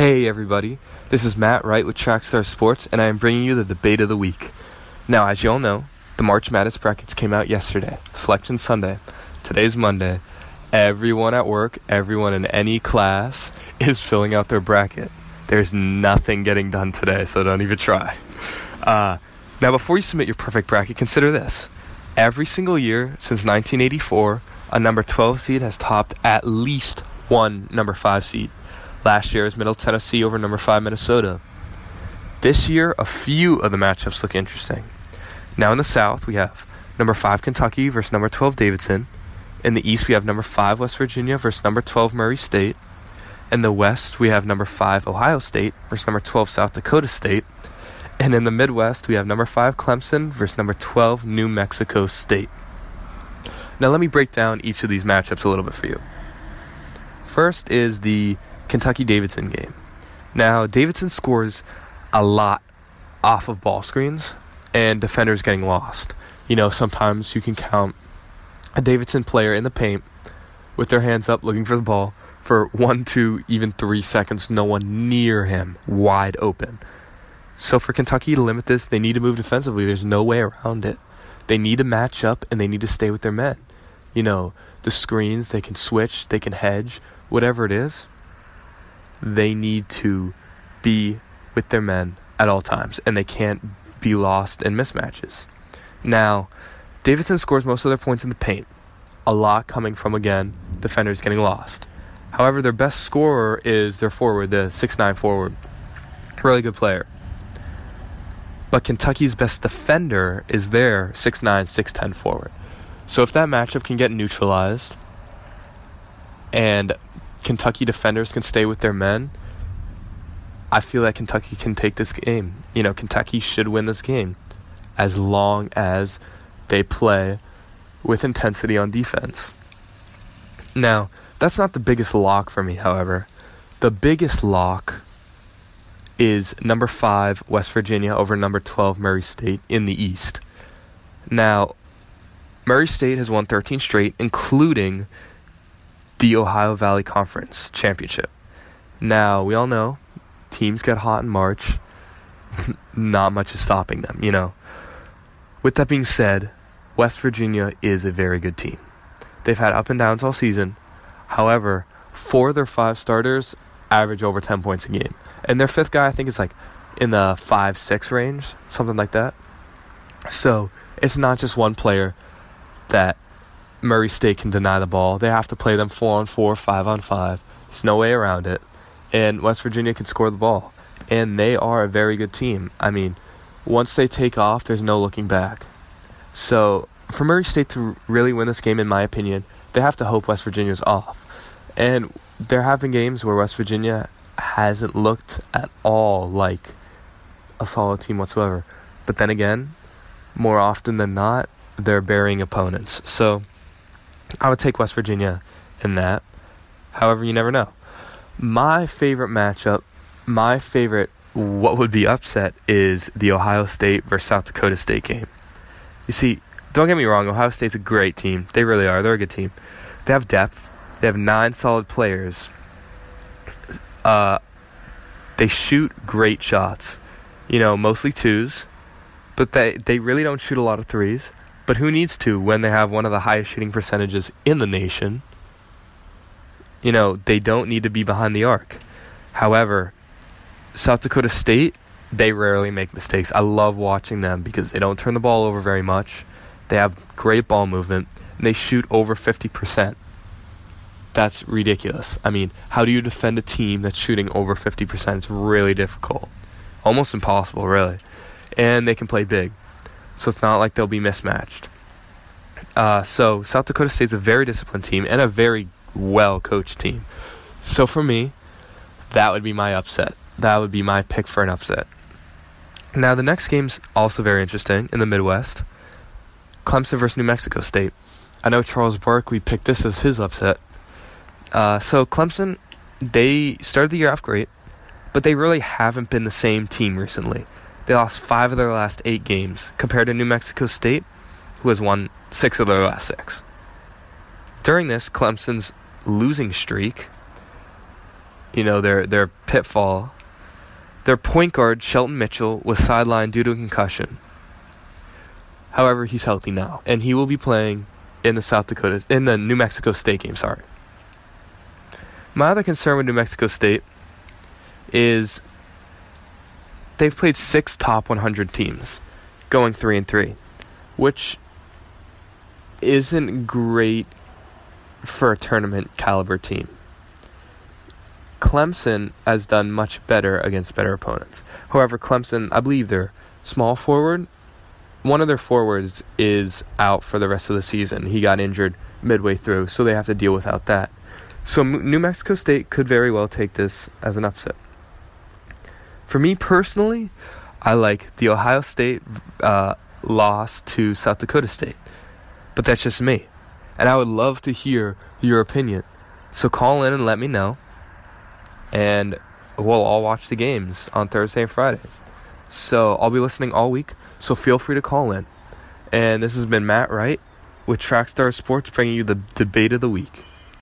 Hey everybody, this is Matt Wright with Trackstar Sports, and I am bringing you the debate of the week. Now, as you all know, the March Madness brackets came out yesterday, Selection Sunday. Today's Monday. Everyone at work, everyone in any class is filling out their bracket. There's nothing getting done today, so don't even try. Uh, now, before you submit your perfect bracket, consider this. Every single year since 1984, a number 12 seed has topped at least one number 5 seed. Last year was Middle Tennessee over number 5 Minnesota. This year, a few of the matchups look interesting. Now in the South, we have number 5 Kentucky versus number 12 Davidson. In the East, we have number 5 West Virginia versus number 12 Murray State. In the West, we have number 5 Ohio State versus number 12 South Dakota State. And in the Midwest, we have number 5 Clemson versus number 12 New Mexico State. Now, let me break down each of these matchups a little bit for you. First is the Kentucky Davidson game. Now, Davidson scores a lot off of ball screens and defenders getting lost. You know, sometimes you can count a Davidson player in the paint with their hands up looking for the ball for one, two, even three seconds, no one near him, wide open. So for Kentucky to limit this, they need to move defensively. There's no way around it. They need to match up and they need to stay with their men. You know, the screens, they can switch, they can hedge, whatever it is they need to be with their men at all times, and they can't be lost in mismatches. Now, Davidson scores most of their points in the paint, a lot coming from, again, defenders getting lost. However, their best scorer is their forward, the six-nine forward. Really good player. But Kentucky's best defender is their six-nine, six-ten forward. So if that matchup can get neutralized and Kentucky defenders can stay with their men, I feel that Kentucky can take this game. You know, Kentucky should win this game as long as they play with intensity on defense. Now, that's not the biggest lock for me, however. The biggest lock is number 5 West Virginia over number 12 Murray State in the East. Now, Murray State has won 13 straight including the Ohio Valley Conference Championship. Now, we all know teams get hot in March. Not much is stopping them, you know. With that being said, West Virginia is a very good team. They've had up and downs all season. However, four of their five starters average over 10 points a game. And their fifth guy, I think, is like in the 5 6 range, something like that. So it's not just one player that Murray State can deny the ball. They have to play them four on four, five on five. There's no way around it. And West Virginia can score the ball. And they are a very good team. I mean, once they take off, there's no looking back. So, for Murray State to really win this game, in my opinion, they have to hope West Virginia's off. And there have been games where West Virginia hasn't looked at all like a solid team whatsoever. But then again, more often than not, they're burying opponents. So, I would take West Virginia in that. However, you never know. My favorite matchup, my favorite what would be upset is the Ohio State versus South Dakota State game. You see, don't get me wrong, Ohio State's a great team. They really are. They're a good team. They have depth. They have nine solid players. Uh, they shoot great shots. You know, mostly twos, but they they really don't shoot a lot of threes. But who needs to when they have one of the highest shooting percentages in the nation? You know, they don't need to be behind the arc. However, South Dakota State, they rarely make mistakes. I love watching them because they don't turn the ball over very much. They have great ball movement and they shoot over 50%. That's ridiculous. I mean, how do you defend a team that's shooting over 50%? It's really difficult. Almost impossible, really. And they can play big so it's not like they'll be mismatched. Uh, so South Dakota State's a very disciplined team and a very well coached team. So for me, that would be my upset. That would be my pick for an upset. Now the next game's also very interesting in the Midwest. Clemson versus New Mexico State. I know Charles Barkley picked this as his upset. Uh, so Clemson, they started the year off great, but they really haven't been the same team recently. They lost five of their last eight games, compared to New Mexico State, who has won six of their last six. During this, Clemson's losing streak, you know, their their pitfall. Their point guard Shelton Mitchell was sidelined due to a concussion. However, he's healthy now, and he will be playing in the South Dakota in the New Mexico State game. Sorry. My other concern with New Mexico State is they've played six top 100 teams, going three and three, which isn't great for a tournament caliber team. Clemson has done much better against better opponents. However, Clemson, I believe their small forward, one of their forwards is out for the rest of the season. He got injured midway through, so they have to deal without that. So New Mexico State could very well take this as an upset. For me personally, I like the Ohio State uh, loss to South Dakota State, but that's just me. And I would love to hear your opinion. So call in and let me know and we'll all watch the games on Thursday and Friday. So I'll be listening all week, so feel free to call in. And this has been Matt Wright with Trackstar Sports bringing you the debate of the week.